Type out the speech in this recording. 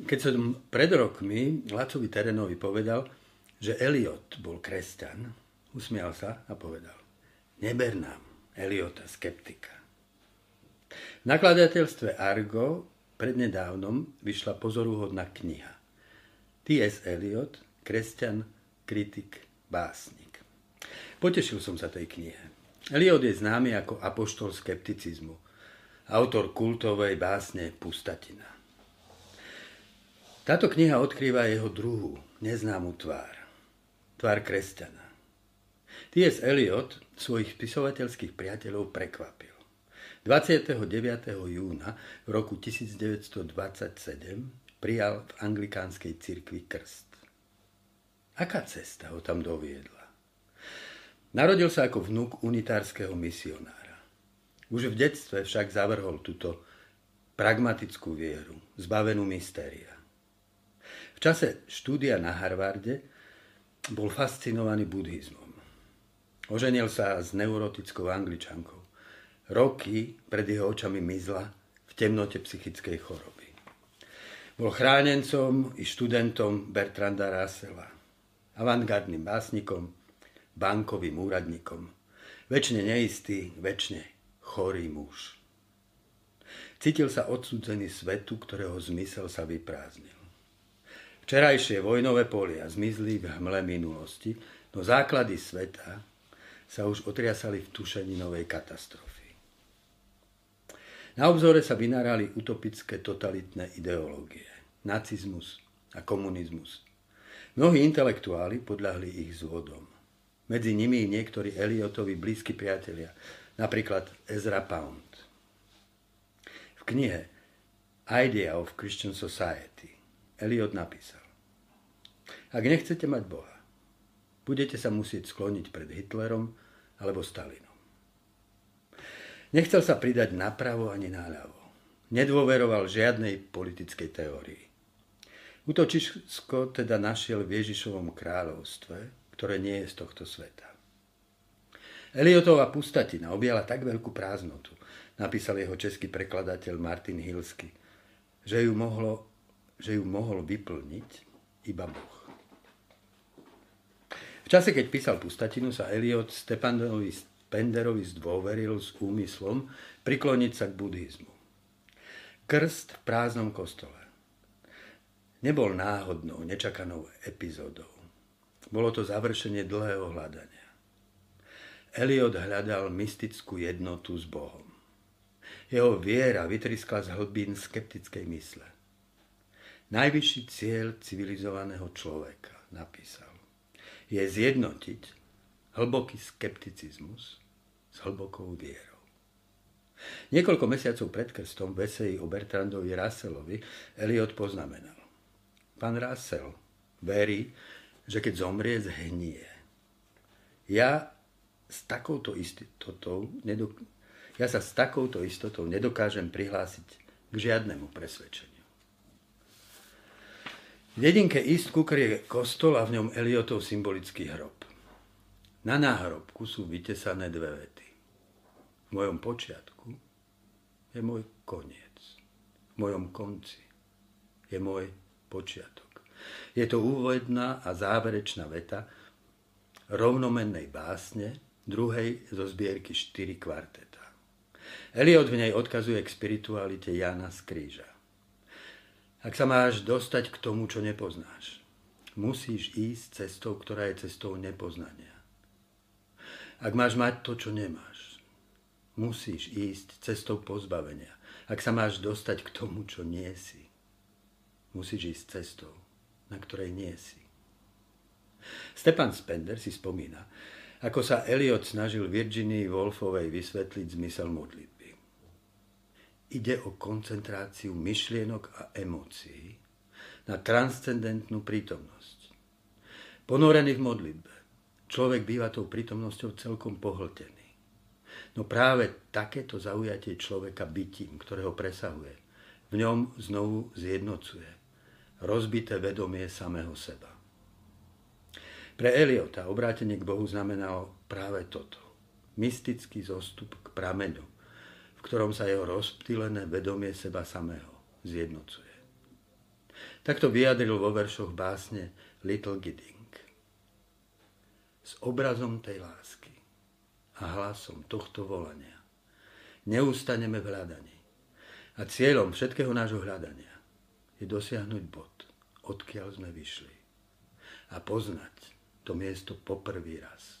Keď som pred rokmi Lacovi Terenovi povedal, že Eliot bol kresťan, usmial sa a povedal, neber nám Eliota skeptika. V nakladateľstve Argo prednedávnom vyšla pozoruhodná kniha. T.S. Eliot, kresťan, kritik, básnik. Potešil som sa tej knihe. Eliot je známy ako apoštol skepticizmu, autor kultovej básne Pustatina. Táto kniha odkrýva jeho druhú, neznámu tvár. Tvár kresťana. T.S. Eliot svojich spisovateľských priateľov prekvapil. 29. júna v roku 1927 prijal v anglikánskej cirkvi krst. Aká cesta ho tam doviedla? Narodil sa ako vnúk unitárskeho misionára. Už v detstve však zavrhol túto pragmatickú vieru, zbavenú mystéria. V čase štúdia na Harvarde bol fascinovaný buddhizmom. Oženil sa s neurotickou angličankou. Roky pred jeho očami mizla v temnote psychickej choroby. Bol chránencom i študentom Bertranda Russella, avantgardným básnikom, bankovým úradníkom, väčšine neistý, väčšine chorý muž. Cítil sa odsudzený svetu, ktorého zmysel sa vyprázdnil. Včerajšie vojnové polia zmizli v hmle minulosti, no základy sveta sa už otriasali v tušení novej katastrofy. Na obzore sa vynárali utopické totalitné ideológie, nacizmus a komunizmus. Mnohí intelektuáli podľahli ich zvodom. Medzi nimi niektorí Eliotovi blízki priatelia, napríklad Ezra Pound. V knihe Idea of Christian Society Eliot napísal ak nechcete mať Boha, budete sa musieť skloniť pred Hitlerom alebo Stalinom. Nechcel sa pridať napravo ani naľavo. Nedôveroval žiadnej politickej teórii. Utočisko teda našiel v Ježišovom kráľovstve, ktoré nie je z tohto sveta. Eliotová pustatina objala tak veľkú prázdnotu, napísal jeho český prekladateľ Martin Hilsky, že ju, mohlo, že ju mohol vyplniť iba Boh čase, keď písal Pustatinu, sa Eliot Stepanovi Spenderovi zdôveril s úmyslom prikloniť sa k buddhizmu. Krst v prázdnom kostole. Nebol náhodnou, nečakanou epizódou. Bolo to završenie dlhého hľadania. Eliot hľadal mystickú jednotu s Bohom. Jeho viera vytriskla z hlbín skeptickej mysle. Najvyšší cieľ civilizovaného človeka, napísal je zjednotiť hlboký skepticizmus s hlbokou vierou. Niekoľko mesiacov pred krstom v eseji o Bertrandovi Russellovi Eliot poznamenal. Pán Russell verí, že keď zomrie, zhnie. Ja s takouto istotou nedok- ja sa s takouto istotou nedokážem prihlásiť k žiadnemu presvedčeniu. Dedinke East Cooker je kostol a v ňom Eliotov symbolický hrob. Na náhrobku sú vytesané dve vety. V mojom počiatku je môj koniec. V mojom konci je môj počiatok. Je to úvodná a záverečná veta rovnomennej básne druhej zo zbierky 4 kvarteta. Eliot v nej odkazuje k spiritualite Jana z kríža. Ak sa máš dostať k tomu, čo nepoznáš, musíš ísť cestou, ktorá je cestou nepoznania. Ak máš mať to, čo nemáš, musíš ísť cestou pozbavenia. Ak sa máš dostať k tomu, čo nie si, musíš ísť cestou, na ktorej nie si. Stepan Spender si spomína, ako sa Eliot snažil Virginii Wolfovej vysvetliť zmysel modlitby. Ide o koncentráciu myšlienok a emócií na transcendentnú prítomnosť. Ponorený v modlitbe, človek býva tou prítomnosťou celkom pohltený. No práve takéto zaujatie človeka bytím, ktorého presahuje, v ňom znovu zjednocuje rozbité vedomie samého seba. Pre Eliota obrátenie k Bohu znamenalo práve toto. Mystický zostup k prameňu, v ktorom sa jeho rozptýlené vedomie seba samého zjednocuje. Tak to vyjadril vo veršoch básne Little Gidding. S obrazom tej lásky a hlasom tohto volania neustaneme v hľadaní. A cieľom všetkého nášho hľadania je dosiahnuť bod, odkiaľ sme vyšli. A poznať to miesto poprvý raz.